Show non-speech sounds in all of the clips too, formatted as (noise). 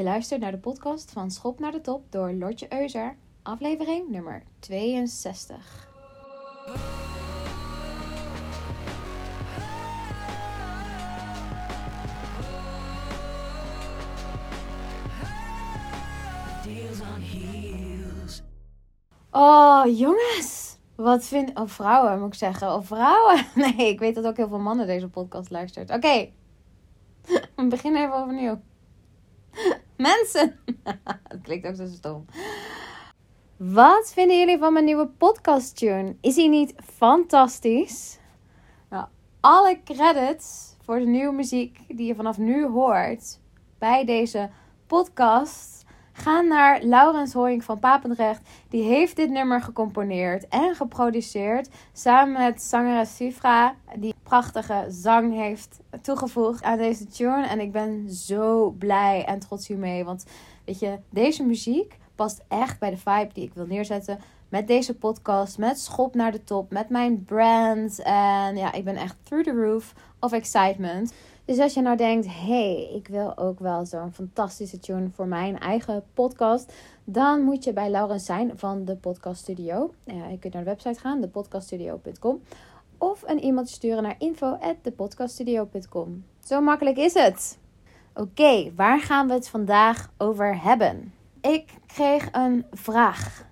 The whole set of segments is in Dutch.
Je luistert naar de podcast van Schop naar de Top door Lotje Euser, aflevering nummer 62. Oh, jongens! Wat vind... Oh, vrouwen moet ik zeggen. Of vrouwen? (laughs) Nee, ik weet dat ook heel veel mannen deze podcast luistert. Oké. (laughs) We beginnen even overnieuw. Mensen! (laughs) Het klinkt ook zo stom. Wat vinden jullie van mijn nieuwe podcast tune? Is hij niet fantastisch? Nou, alle credits voor de nieuwe muziek die je vanaf nu hoort bij deze podcast gaan naar Laurens Hoying van Papendrecht. Die heeft dit nummer gecomponeerd en geproduceerd samen met zangeres Sifra, die prachtige zang heeft toegevoegd aan deze tune. En ik ben zo blij en trots hiermee, want weet je, deze muziek past echt bij de vibe die ik wil neerzetten met deze podcast, met Schop naar de top, met mijn brand. En ja, ik ben echt through the roof of excitement. Dus als je nou denkt, hey, ik wil ook wel zo'n fantastische tune voor mijn eigen podcast, dan moet je bij Laurens zijn van de Podcast Studio. Je kunt naar de website gaan, thepodcaststudio.com. Of een e-mailtje sturen naar info.thepodcaststudio.com. Zo makkelijk is het. Oké, waar gaan we het vandaag over hebben? Ik kreeg een vraag.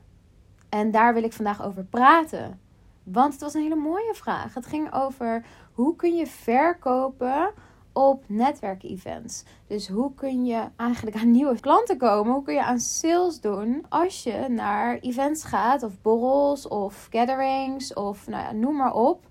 En daar wil ik vandaag over praten. Want het was een hele mooie vraag. Het ging over hoe kun je verkopen op netwerkevents. Dus hoe kun je eigenlijk aan nieuwe klanten komen? Hoe kun je aan sales doen als je naar events gaat of borrels of gatherings of nou ja, noem maar op.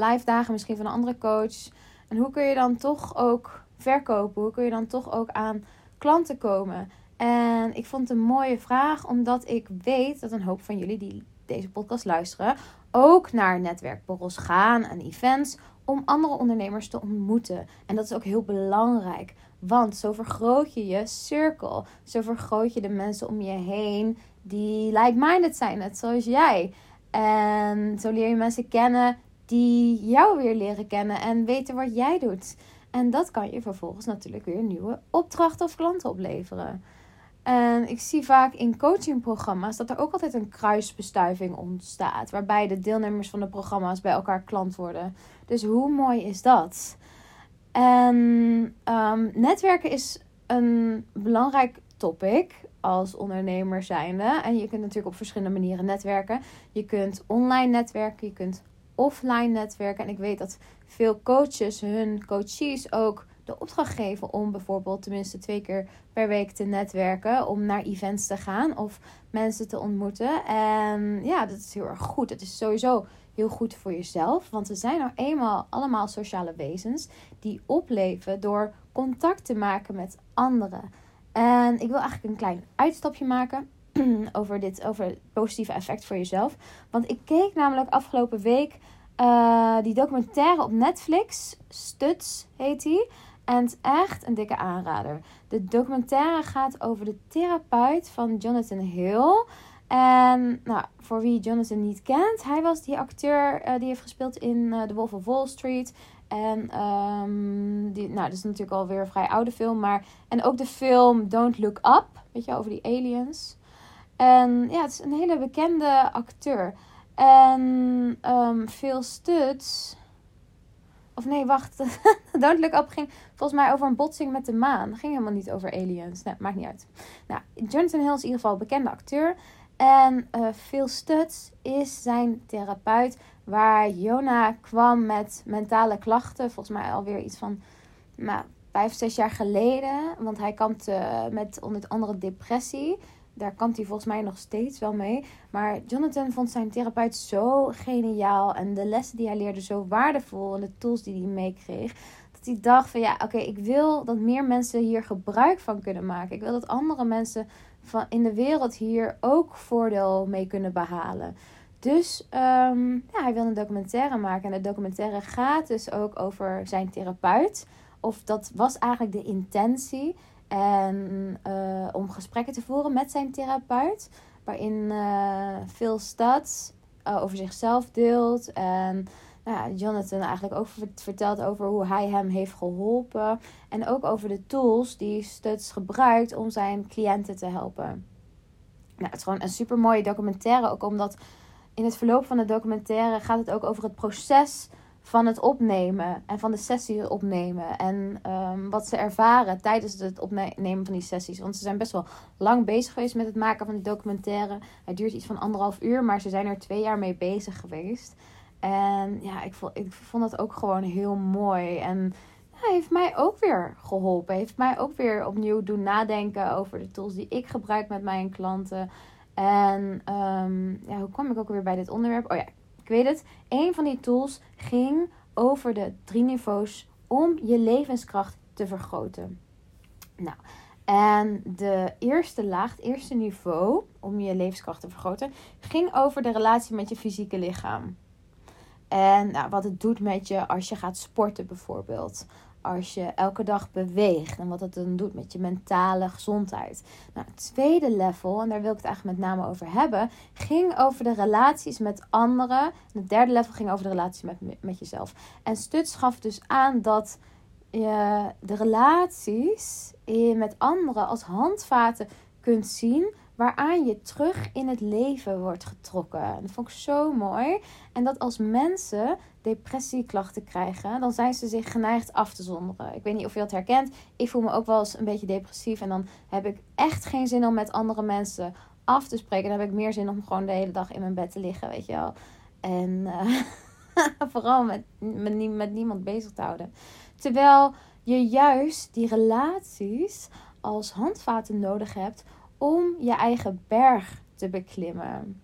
Live dagen misschien van een andere coach. En hoe kun je dan toch ook verkopen? Hoe kun je dan toch ook aan klanten komen? En ik vond het een mooie vraag, omdat ik weet dat een hoop van jullie die deze podcast luisteren ook naar netwerkborrels gaan en events om andere ondernemers te ontmoeten. En dat is ook heel belangrijk. Want zo vergroot je je cirkel. Zo vergroot je de mensen om je heen die like-minded zijn, net zoals jij. En zo leer je mensen kennen die jou weer leren kennen en weten wat jij doet. En dat kan je vervolgens natuurlijk weer nieuwe opdrachten of klanten opleveren. En ik zie vaak in coachingprogramma's dat er ook altijd een kruisbestuiving ontstaat. Waarbij de deelnemers van de programma's bij elkaar klant worden. Dus hoe mooi is dat? En um, netwerken is een belangrijk topic als ondernemer zijnde. En je kunt natuurlijk op verschillende manieren netwerken. Je kunt online netwerken, je kunt offline netwerken. En ik weet dat veel coaches hun coaches ook de opdracht geven om bijvoorbeeld tenminste twee keer per week te netwerken. Om naar events te gaan of mensen te ontmoeten. En ja, dat is heel erg goed. Het is sowieso heel goed voor jezelf. Want we zijn nou eenmaal allemaal sociale wezens die opleven door contact te maken met anderen. En ik wil eigenlijk een klein uitstapje maken (clears throat) over dit over het positieve effect voor jezelf. Want ik keek namelijk afgelopen week uh, die documentaire op Netflix, Stuts heet die. En echt een dikke aanrader. De documentaire gaat over de therapeut van Jonathan Hill. En nou, voor wie Jonathan niet kent, hij was die acteur uh, die heeft gespeeld in uh, The Wolf of Wall Street. En um, die, nou, dat is natuurlijk alweer een vrij oude film. Maar, en ook de film Don't Look Up, weet je, over die aliens. En ja, het is een hele bekende acteur. En um, Phil Stutz of nee, wacht. Don't Look Up ging volgens mij over een botsing met de maan. ging helemaal niet over aliens. Nee, maakt niet uit. Nou, Jonathan Hill is in ieder geval een bekende acteur. En uh, Phil Stutz is zijn therapeut. Waar Jona kwam met mentale klachten. Volgens mij alweer iets van nou, vijf, zes jaar geleden. Want hij kampte met onder andere depressie daar kan hij volgens mij nog steeds wel mee. Maar Jonathan vond zijn therapeut zo geniaal. En de lessen die hij leerde zo waardevol. En de tools die hij meekreeg. Dat hij dacht van ja, oké, ik wil dat meer mensen hier gebruik van kunnen maken. Ik wil dat andere mensen van in de wereld hier ook voordeel mee kunnen behalen. Dus um, ja, hij wil een documentaire maken. En de documentaire gaat dus ook over zijn therapeut. Of dat was eigenlijk de intentie. En uh, om gesprekken te voeren met zijn therapeut. Waarin uh, Stutz uh, over zichzelf deelt. En ja, Jonathan eigenlijk ook vertelt over hoe hij hem heeft geholpen. En ook over de tools die Stuts gebruikt om zijn cliënten te helpen. Nou, het is gewoon een super mooie documentaire. Ook omdat in het verloop van de documentaire gaat het ook over het proces van het opnemen en van de sessies opnemen. En ehm, wat ze ervaren tijdens het opnemen van die sessies. Want ze zijn best wel lang bezig geweest met het maken van die documentaire. Het duurt iets van anderhalf uur, maar ze zijn er twee jaar mee bezig geweest. En ja, ik vond, ik vond dat ook gewoon heel mooi. En ja, heeft mij ook weer geholpen. Heeft mij ook weer opnieuw doen nadenken over de tools die ik gebruik met mijn klanten. En um, ja, hoe kwam ik ook weer bij dit onderwerp? Oh ja, weet het. Een van die tools ging over de drie niveaus om je levenskracht te vergroten. Nou, en de eerste laag, het eerste niveau om je levenskracht te vergroten, ging over de relatie met je fysieke lichaam. En nou, wat het doet met je als je gaat sporten bijvoorbeeld. Als je elke dag beweegt en wat het dan doet met je mentale gezondheid. Nou, het tweede level, en daar wil ik het eigenlijk met name over hebben, ging over de relaties met anderen. En het derde level ging over de relatie met, met jezelf. En Stuts gaf dus aan dat je de relaties met anderen als handvaten kunt zien waaraan je terug in het leven wordt getrokken. En dat vond ik zo mooi. En dat als mensen depressieklachten krijgen, dan zijn ze zich geneigd af te zonderen. Ik weet niet of je dat herkent. Ik voel me ook wel eens een beetje depressief. En dan heb ik echt geen zin om met andere mensen af te spreken. Dan heb ik meer zin om gewoon de hele dag in mijn bed te liggen, weet je wel. En uh, (laughs) vooral met, met, met niemand bezig te houden. Terwijl je juist die relaties als handvaten nodig hebt om je eigen berg te beklimmen.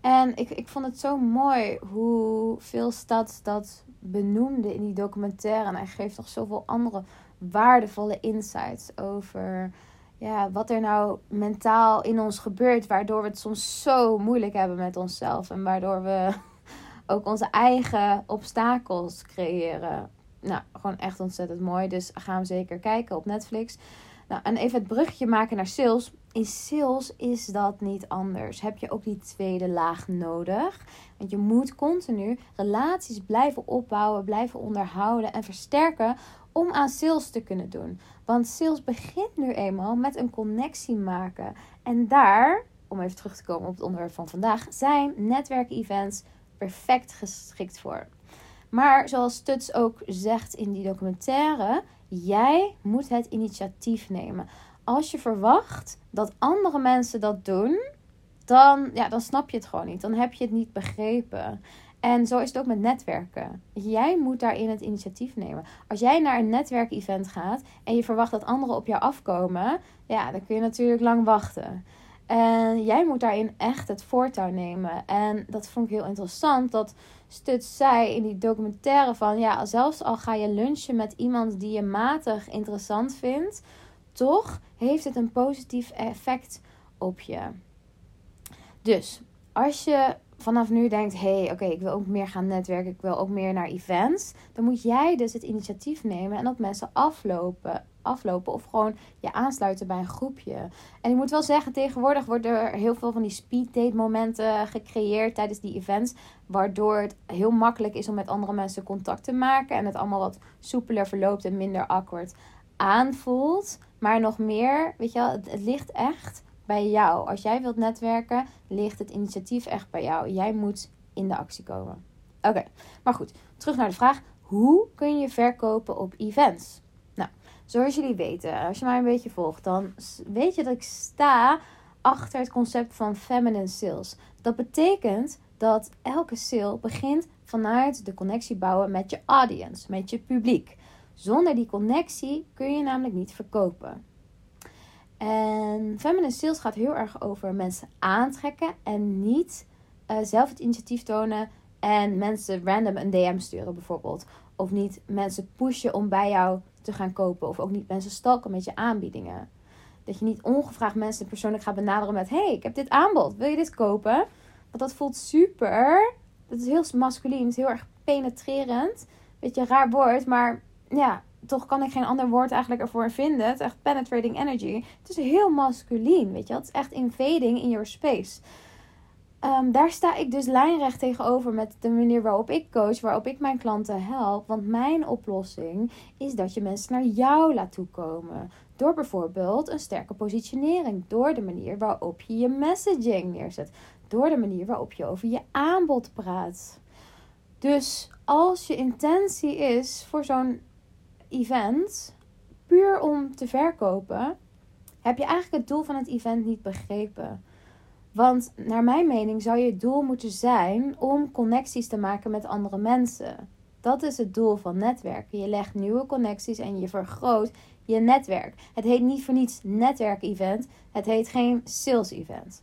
En ik, ik vond het zo mooi hoe veel Stad dat benoemde in die documentaire. En hij geeft nog zoveel andere waardevolle insights over ja, wat er nou mentaal in ons gebeurt. Waardoor we het soms zo moeilijk hebben met onszelf. En waardoor we (laughs) ook onze eigen obstakels creëren. Nou, gewoon echt ontzettend mooi. Dus ga hem zeker kijken op Netflix. Nou, en even het bruggetje maken naar sales. In sales is dat niet anders. Heb je ook die tweede laag nodig. Want je moet continu relaties blijven opbouwen, blijven onderhouden en versterken om aan sales te kunnen doen. Want sales begint nu eenmaal met een connectie maken. En daar, om even terug te komen op het onderwerp van vandaag, zijn netwerkevents perfect geschikt voor. Maar zoals Stuts ook zegt in die documentaire, Jij moet het initiatief nemen. Als je verwacht dat andere mensen dat doen, dan, ja, dan snap je het gewoon niet. Dan heb je het niet begrepen. En zo is het ook met netwerken. Jij moet daarin het initiatief nemen. Als jij naar een netwerkevent gaat en je verwacht dat anderen op jou afkomen, ja, dan kun je natuurlijk lang wachten. En jij moet daarin echt het voortouw nemen. En dat vond ik heel interessant. Dat Stut zei in die documentaire van ja, zelfs al ga je lunchen met iemand die je matig interessant vindt, toch heeft het een positief effect op je. Dus als je vanaf nu denkt: hé, hey, oké, ik wil ook meer gaan netwerken, ik wil ook meer naar events, dan moet jij dus het initiatief nemen en op mensen aflopen aflopen of gewoon je aansluiten bij een groepje. En ik moet wel zeggen, tegenwoordig worden er heel veel van die speed date momenten gecreëerd tijdens die events, waardoor het heel makkelijk is om met andere mensen contact te maken en het allemaal wat soepeler verloopt en minder awkward aanvoelt. Maar nog meer, weet je wel, het, het ligt echt bij jou. Als jij wilt netwerken, ligt het initiatief echt bij jou. Jij moet in de actie komen. Oké, maar goed, terug naar de vraag: hoe kun je verkopen op events? Zoals jullie weten, als je mij een beetje volgt, dan weet je dat ik sta achter het concept van feminine sales. Dat betekent dat elke sale begint vanuit de connectie bouwen met je audience, met je publiek. Zonder die connectie kun je namelijk niet verkopen. En feminine sales gaat heel erg over mensen aantrekken en niet uh, zelf het initiatief tonen en mensen random een DM sturen bijvoorbeeld. Of niet mensen pushen om bij jou te gaan kopen. Of ook niet mensen stalken met je aanbiedingen. Dat je niet ongevraagd mensen persoonlijk gaat benaderen met: hey, ik heb dit aanbod, wil je dit kopen? Want dat voelt super. Dat is heel masculien, het is heel erg penetrerend. Beetje raar woord, maar ja, toch kan ik geen ander woord eigenlijk ervoor vinden. Het is echt penetrating energy. Het is heel masculien, weet je Het is echt invading in your space. Ehm, daar sta ik dus lijnrecht tegenover met de manier waarop ik coach, waarop ik mijn klanten help. Want mijn oplossing is dat je mensen naar jou laat toekomen. Door bijvoorbeeld een sterke positionering. Door de manier waarop je je messaging neerzet. Door de manier waarop je over je aanbod praat. Dus als je intentie is voor zo'n event puur om te verkopen, heb je eigenlijk het doel van het event niet begrepen. Want naar mijn mening zou je doel moeten zijn om connecties te maken met andere mensen. Dat is het doel van netwerken. Je legt nieuwe connecties en je vergroot je netwerk. Het heet niet voor niets netwerkevent. Het heet geen sales event.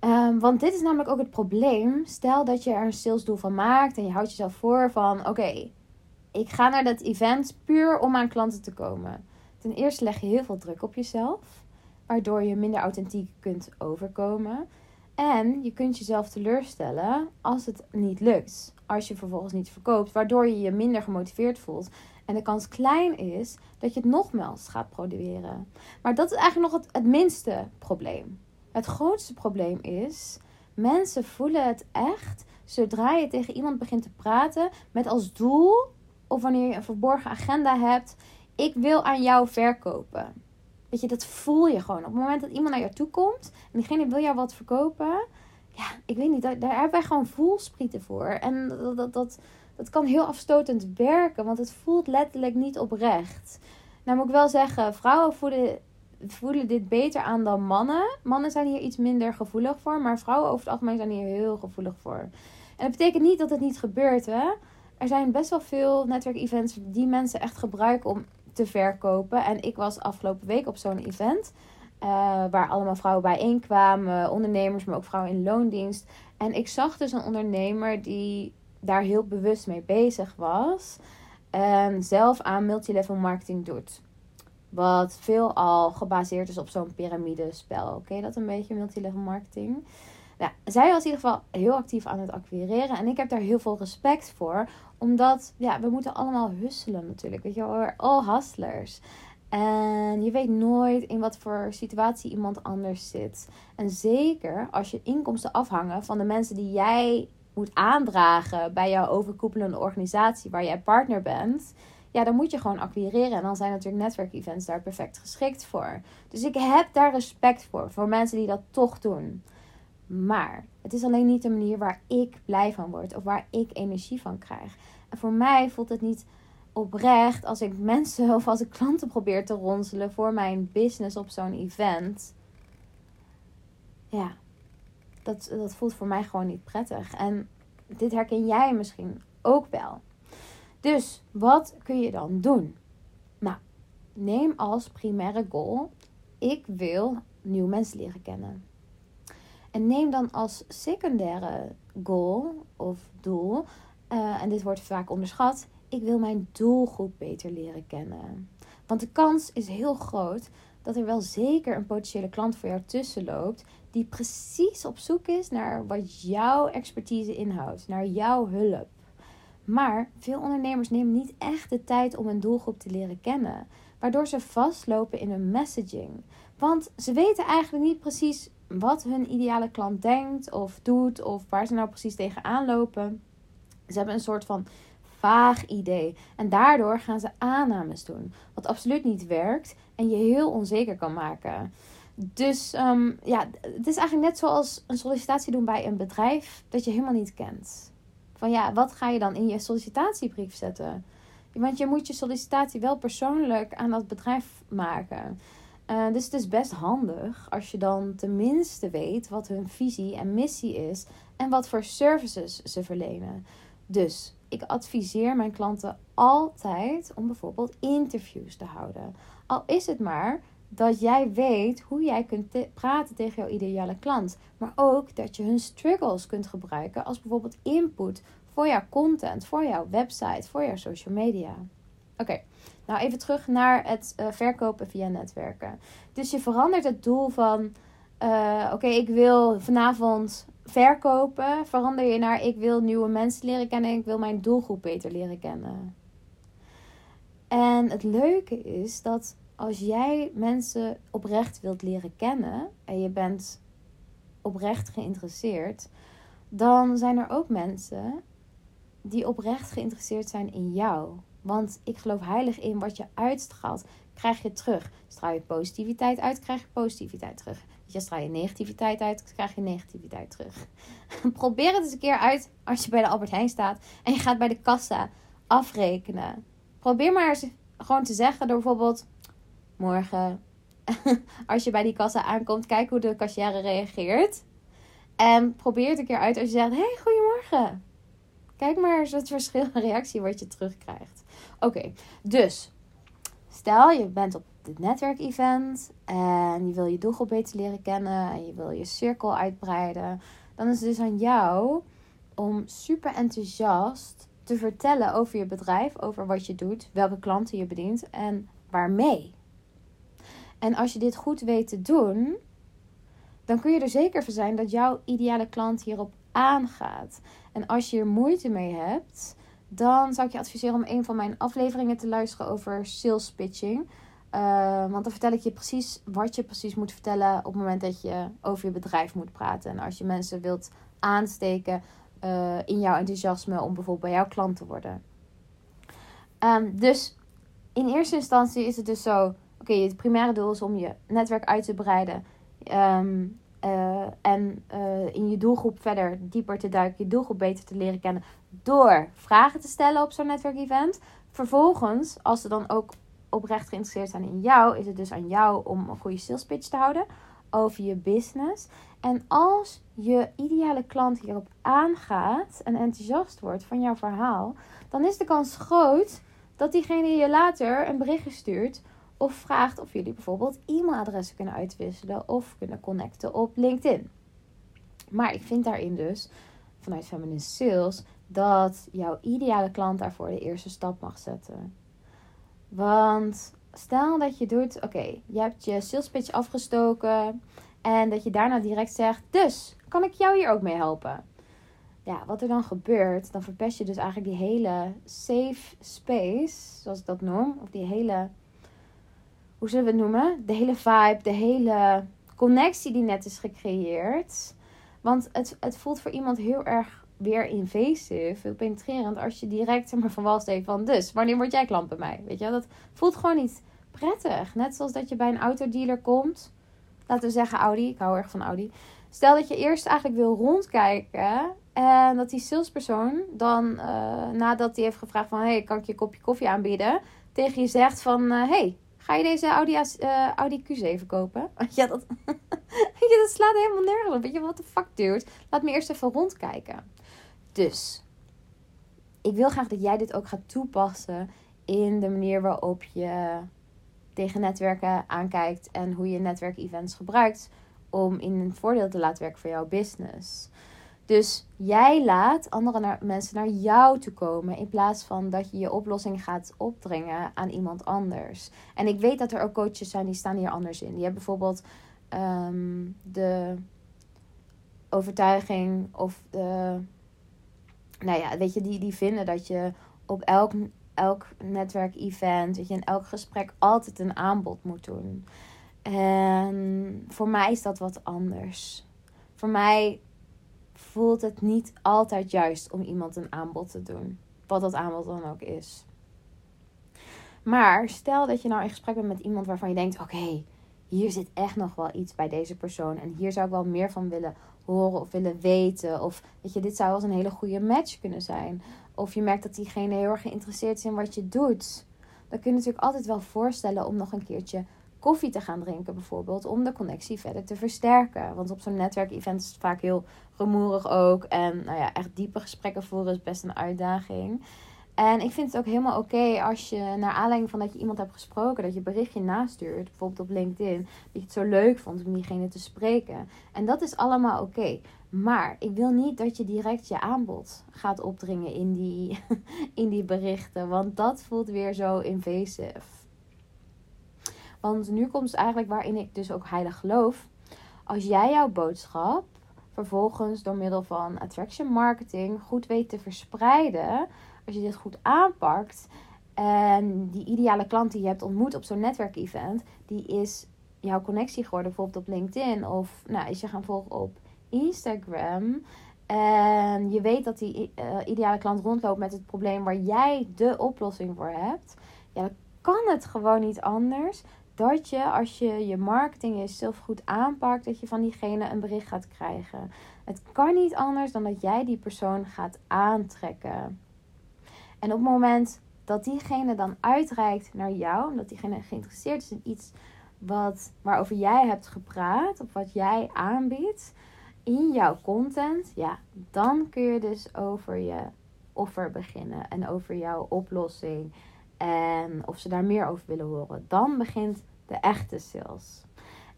Um, want dit is namelijk ook het probleem. Stel dat je er een salesdoel van maakt en je houdt jezelf voor van: oké, ik ga naar dat event puur om aan klanten te komen. Ten eerste leg je heel veel druk op jezelf, waardoor je minder authentiek kunt overkomen. En je kunt jezelf teleurstellen als het niet lukt. Als je vervolgens niet verkoopt, waardoor je je minder gemotiveerd voelt. En de kans klein is dat je het nogmaals gaat produceren. Maar dat is eigenlijk nog het, het minste probleem. Het grootste probleem is, mensen voelen het echt zodra je tegen iemand begint te praten met als doel, of wanneer je een verborgen agenda hebt, ik wil aan jou verkopen. Weet je, dat voel je gewoon. Op het moment dat iemand naar jou toe komt en diegene wil jou wat verkopen, ja, ik weet niet, daar, hebben wij gewoon voelsprieten voor. En dat, dat, dat, dat kan heel afstotend werken, want het voelt letterlijk niet oprecht. Nou moet ik wel zeggen, vrouwen voelen voelen dit beter aan dan mannen. Mannen zijn hier iets minder gevoelig voor, maar vrouwen over het algemeen zijn hier heel gevoelig voor. En dat betekent niet dat het niet gebeurt, hè. Er zijn best wel veel netwerkevents die mensen echt gebruiken om te verkopen. En ik was afgelopen week op zo'n event. Uh, waar allemaal vrouwen bijeenkwamen, ondernemers, maar ook vrouwen in loondienst. En ik zag dus een ondernemer die daar heel bewust mee bezig was. En zelf aan multilevel marketing doet. Wat veelal gebaseerd is op zo'n piramidespel. Oké, dat een beetje multilevel marketing. Nou, zij was in ieder geval heel actief aan het acquireren. En ik heb daar heel veel respect voor. Omdat, ja, we moeten allemaal husselen natuurlijk. Weet je wel, we're all hustlers. En je weet nooit in wat voor situatie iemand anders zit. En zeker als je inkomsten afhangen van de mensen die jij moet aandragen bij jouw overkoepelende organisatie waar jij partner bent ja, dan moet je gewoon acquireren. En dan zijn natuurlijk netwerkevents daar perfect geschikt voor. Dus ik heb daar respect voor, voor mensen die dat toch doen. Maar het is alleen niet de manier waar ik blij van word of waar ik energie van krijg. En voor mij voelt het niet oprecht als ik mensen (laughs) of als ik klanten probeer te ronselen voor mijn business op zo'n event. Ja, dat, dat voelt voor mij gewoon niet prettig. En dit herken jij misschien ook wel. Dus wat kun je dan doen? Nou, neem als primaire goal: ik wil nieuwe mensen leren kennen. En neem dan als secundaire goal of doel, uh, en dit wordt vaak onderschat, ik wil mijn doelgroep beter leren kennen. Want de kans is heel groot dat er wel zeker een potentiële klant voor jou tussen loopt die precies op zoek is naar wat jouw expertise inhoudt, naar jouw hulp. Maar veel ondernemers nemen niet echt de tijd om een doelgroep te leren kennen, waardoor ze vastlopen in hun messaging. Want ze weten eigenlijk niet precies wat hun ideale klant denkt of doet of waar ze nou precies tegenaan lopen. Ze hebben een soort van vaag idee en daardoor gaan ze aannames doen, wat absoluut niet werkt en je heel onzeker kan maken. Dus um, ja, het is eigenlijk net zoals een sollicitatie doen bij een bedrijf dat je helemaal niet kent. Van ja, wat ga je dan in je sollicitatiebrief zetten? Want je moet je sollicitatie wel persoonlijk aan dat bedrijf maken. Uh, dus het is best handig als je dan tenminste weet wat hun visie en missie is en wat voor services ze verlenen. Dus ik adviseer mijn klanten altijd om bijvoorbeeld interviews te houden. Al is het maar dat jij weet hoe jij kunt praten tegen jouw ideale klant. Maar ook dat je hun struggles kunt gebruiken als bijvoorbeeld input voor jouw content, voor jouw website, voor jouw social media. Oké, nou even terug naar het uh, verkopen via netwerken. Dus je verandert het doel van: uh, oké, ik wil vanavond verkopen. Verander je naar: ik wil nieuwe mensen leren kennen. Ik wil mijn doelgroep beter leren kennen. En het leuke is dat als jij mensen oprecht wilt leren kennen en je bent oprecht geïnteresseerd, dan zijn er ook mensen die oprecht geïnteresseerd zijn in jou. Want ik geloof heilig in wat je uitstraalt, krijg je terug. Straal je positiviteit uit, krijg je positiviteit terug. Je straal je negativiteit uit, krijg je negativiteit terug. (laughs) Probeer het eens een keer uit als je bij de Albert Heijn staat en je gaat bij de kassa afrekenen. Probeer maar gewoon te zeggen door bijvoorbeeld morgen (laughs) als je bij die kassa aankomt, kijk hoe de kassière reageert. En probeer het een keer uit als je zegt: Hey, goedemorgen. Kijk maar eens het verschil reactie wat je terugkrijgt. Oké, dus stel je bent op dit netwerkevent en je wil je doelgroep beter leren kennen en je wil je cirkel uitbreiden. Dan is het dus aan jou om super enthousiast te vertellen over je bedrijf, over wat je doet, welke klanten je bedient en waarmee. En als je dit goed weet te doen, dan kun je er zeker voor zijn dat jouw ideale klant hierop aangaat. En als je er moeite mee hebt, dan zou ik je adviseren om een van mijn afleveringen te luisteren over sales pitching. Uh, want dan vertel ik je precies wat je precies moet vertellen op het moment dat je over je bedrijf moet praten. En als je mensen wilt aansteken uh, in jouw enthousiasme om bijvoorbeeld bij jouw klant te worden. Um, dus in eerste instantie is het dus zo: oké, het primaire doel is om je netwerk uit te breiden. Um, uh, en uh, in je doelgroep verder dieper te duiken, je doelgroep beter te leren kennen door vragen te stellen op zo'n netwerkevent. Vervolgens, als ze dan ook oprecht geïnteresseerd zijn in jou, is het dus aan jou om een goede sales pitch te houden over je business. En als je ideale klant hierop aangaat en enthousiast wordt van jouw verhaal, dan is de kans groot dat diegene je later een berichtje stuurt of vraagt of jullie bijvoorbeeld e-mailadressen kunnen uitwisselen of kunnen connecten op LinkedIn. Maar ik vind daarin dus vanuit Feminine Sales dat jouw ideale klant daarvoor de eerste stap mag zetten. Want stel dat je doet, oké, je hebt je sales pitch afgestoken en dat je daarna direct zegt, dus kan ik jou hier ook mee helpen? Ja, wat er dan gebeurt, dan verpest je dus eigenlijk die hele safe space, zoals ik dat noem, of die hele hoe zullen we het noemen? De hele vibe, de hele connectie die net is gecreëerd. Want het, het voelt voor iemand heel erg weer invasive, heel penetrerend, als je direct maar, van wal steekt van, dus, wanneer word jij klant bij mij? Weet je, dat voelt gewoon niet prettig. Net zoals dat je bij een autodealer komt. Laten we zeggen Audi, ik hou erg van Audi. Stel dat je eerst eigenlijk wil rondkijken en dat die salespersoon dan, uh, nadat hij heeft gevraagd van, hey, kan ik je een kopje koffie aanbieden? Tegen je zegt van, uh, hey, Ga je deze Audi, uh, Audi Q7 kopen? (laughs) Ja, dat, (laughs) je, dat slaat helemaal nergens op. Weet je wat de fuck, dude? Laat me eerst even rondkijken. Dus, ik wil graag dat jij dit ook gaat toepassen in de manier waarop je tegen netwerken aankijkt en hoe je netwerkevents gebruikt om in een voordeel te laten werken voor jouw business. Dus jij laat andere naar, mensen naar jou toe komen in plaats van dat je je oplossing gaat opdringen aan iemand anders. En ik weet dat er ook coaches zijn die staan hier anders in. Die hebben bijvoorbeeld ehm, de overtuiging of de. Nou ja, weet je, die, die vinden dat je op elk, elk netwerkevent, dat je in elk gesprek altijd een aanbod moet doen. En voor mij is dat wat anders. Voor mij voelt het niet altijd juist om iemand een aanbod te doen. Wat dat aanbod dan ook is. Maar stel dat je nou in gesprek bent met iemand waarvan je denkt: oké, hier zit echt nog wel iets bij deze persoon. En hier zou ik wel meer van willen horen of willen weten. Of weet je, dit zou wel een hele goede match kunnen zijn. Of je merkt dat diegene heel erg geïnteresseerd is in wat je doet. Dan kun je natuurlijk altijd wel voorstellen om nog een keertje koffie te gaan drinken, bijvoorbeeld, om de connectie verder te versterken. Want op zo'n netwerkevent is het vaak heel rumoerig ook. En nou ja, echt diepe gesprekken voeren is best een uitdaging. En ik vind het ook helemaal oké als je, naar aanleiding van dat je iemand hebt gesproken, dat je berichtje nastuurt, bijvoorbeeld op LinkedIn, dat je het zo leuk vond om diegene te spreken. En dat is allemaal oké. Maar ik wil niet dat je direct je aanbod gaat opdringen in die, (laughs) in die berichten, want dat voelt weer zo invasive. Want nu komt het eigenlijk waarin ik dus ook heilig geloof. Als jij jouw boodschap vervolgens door middel van attraction marketing goed weet te verspreiden, als je dit goed aanpakt en die ideale klant die je hebt ontmoet op zo'n netwerkevent, die is jouw connectie geworden, bijvoorbeeld op LinkedIn of nou, is je gaan volgen op Instagram en je weet dat die uh, ideale klant rondloopt met het probleem waar jij de oplossing voor hebt, ja, dan kan het gewoon niet anders dat je als je je marketing jezelf goed aanpakt, dat je van diegene een bericht gaat krijgen. Het kan niet anders dan dat jij die persoon gaat aantrekken. En op het moment dat diegene dan uitreikt naar jou, omdat diegene geïnteresseerd is in iets wat, waarover jij hebt gepraat, of wat jij aanbiedt in jouw content, ja, dan kun je dus over je offer beginnen en over jouw oplossing en of ze daar meer over willen horen. Dan begint de echte sales.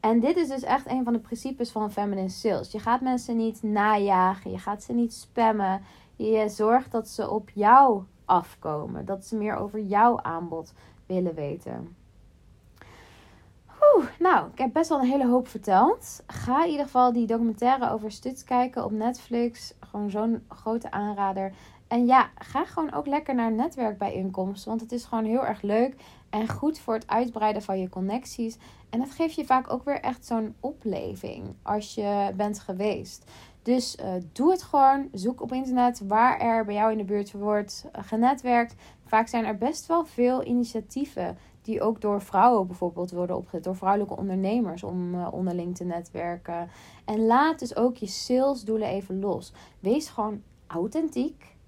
En dit is dus echt een van de principes van feminine sales. Je gaat mensen niet najagen, je gaat ze niet spammen. Je zorgt dat ze op jou afkomen, dat ze meer over jouw aanbod willen weten. Nou, ik heb best wel een hele hoop verteld. Ga in ieder geval die documentaire over Stuts kijken op Netflix. Gewoon zo'n grote aanrader. En ja, ga gewoon ook lekker naar netwerkbijeenkomsten. Want het is gewoon heel erg leuk en goed voor het uitbreiden van je connecties. En dat geeft je vaak ook weer echt zo'n opleving als je bent geweest. Dus uh, doe het gewoon. Zoek op internet waar er bij jou in de buurt wordt uh, genetwerkt. Vaak zijn er best wel veel initiatieven die ook door vrouwen bijvoorbeeld worden opgezet. Door vrouwelijke ondernemers om uh, onderling te netwerken. En laat dus ook je salesdoelen even los. Wees gewoon authentiek.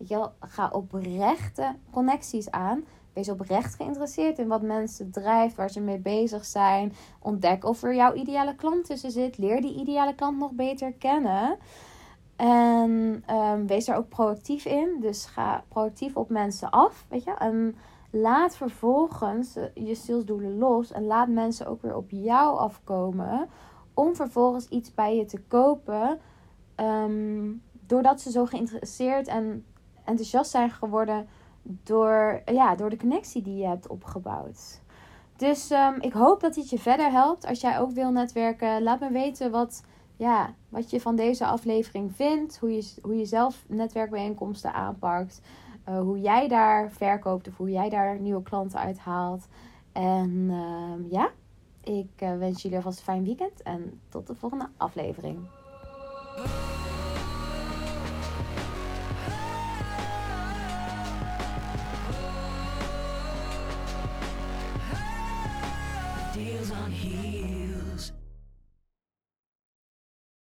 Weet je wel, ga oprechte connecties aan. Wees oprecht geïnteresseerd in wat mensen drijft, waar ze mee bezig zijn. Ontdek of er jouw ideale klant tussen zit. Leer die ideale klant nog beter kennen. En um, wees daar ook proactief in. Dus ga proactief op mensen af. Weet je? En laat vervolgens je salesdoelen los. En laat mensen ook weer op jou afkomen. Om vervolgens iets bij je te kopen. Um, doordat ze zo geïnteresseerd en enthousiast zijn geworden door, ja, door de connectie die je hebt opgebouwd. Dus um, ik hoop dat dit je verder helpt. Als jij ook wil netwerken, laat me weten wat, ja, wat je van deze aflevering vindt. Hoe je, hoe je zelf netwerkbijeenkomsten aanpakt. Uh, hoe jij daar verkoopt of hoe jij daar nieuwe klanten uithaalt. En uh, ja, ik uh, wens jullie alvast een fijn weekend en tot de volgende aflevering.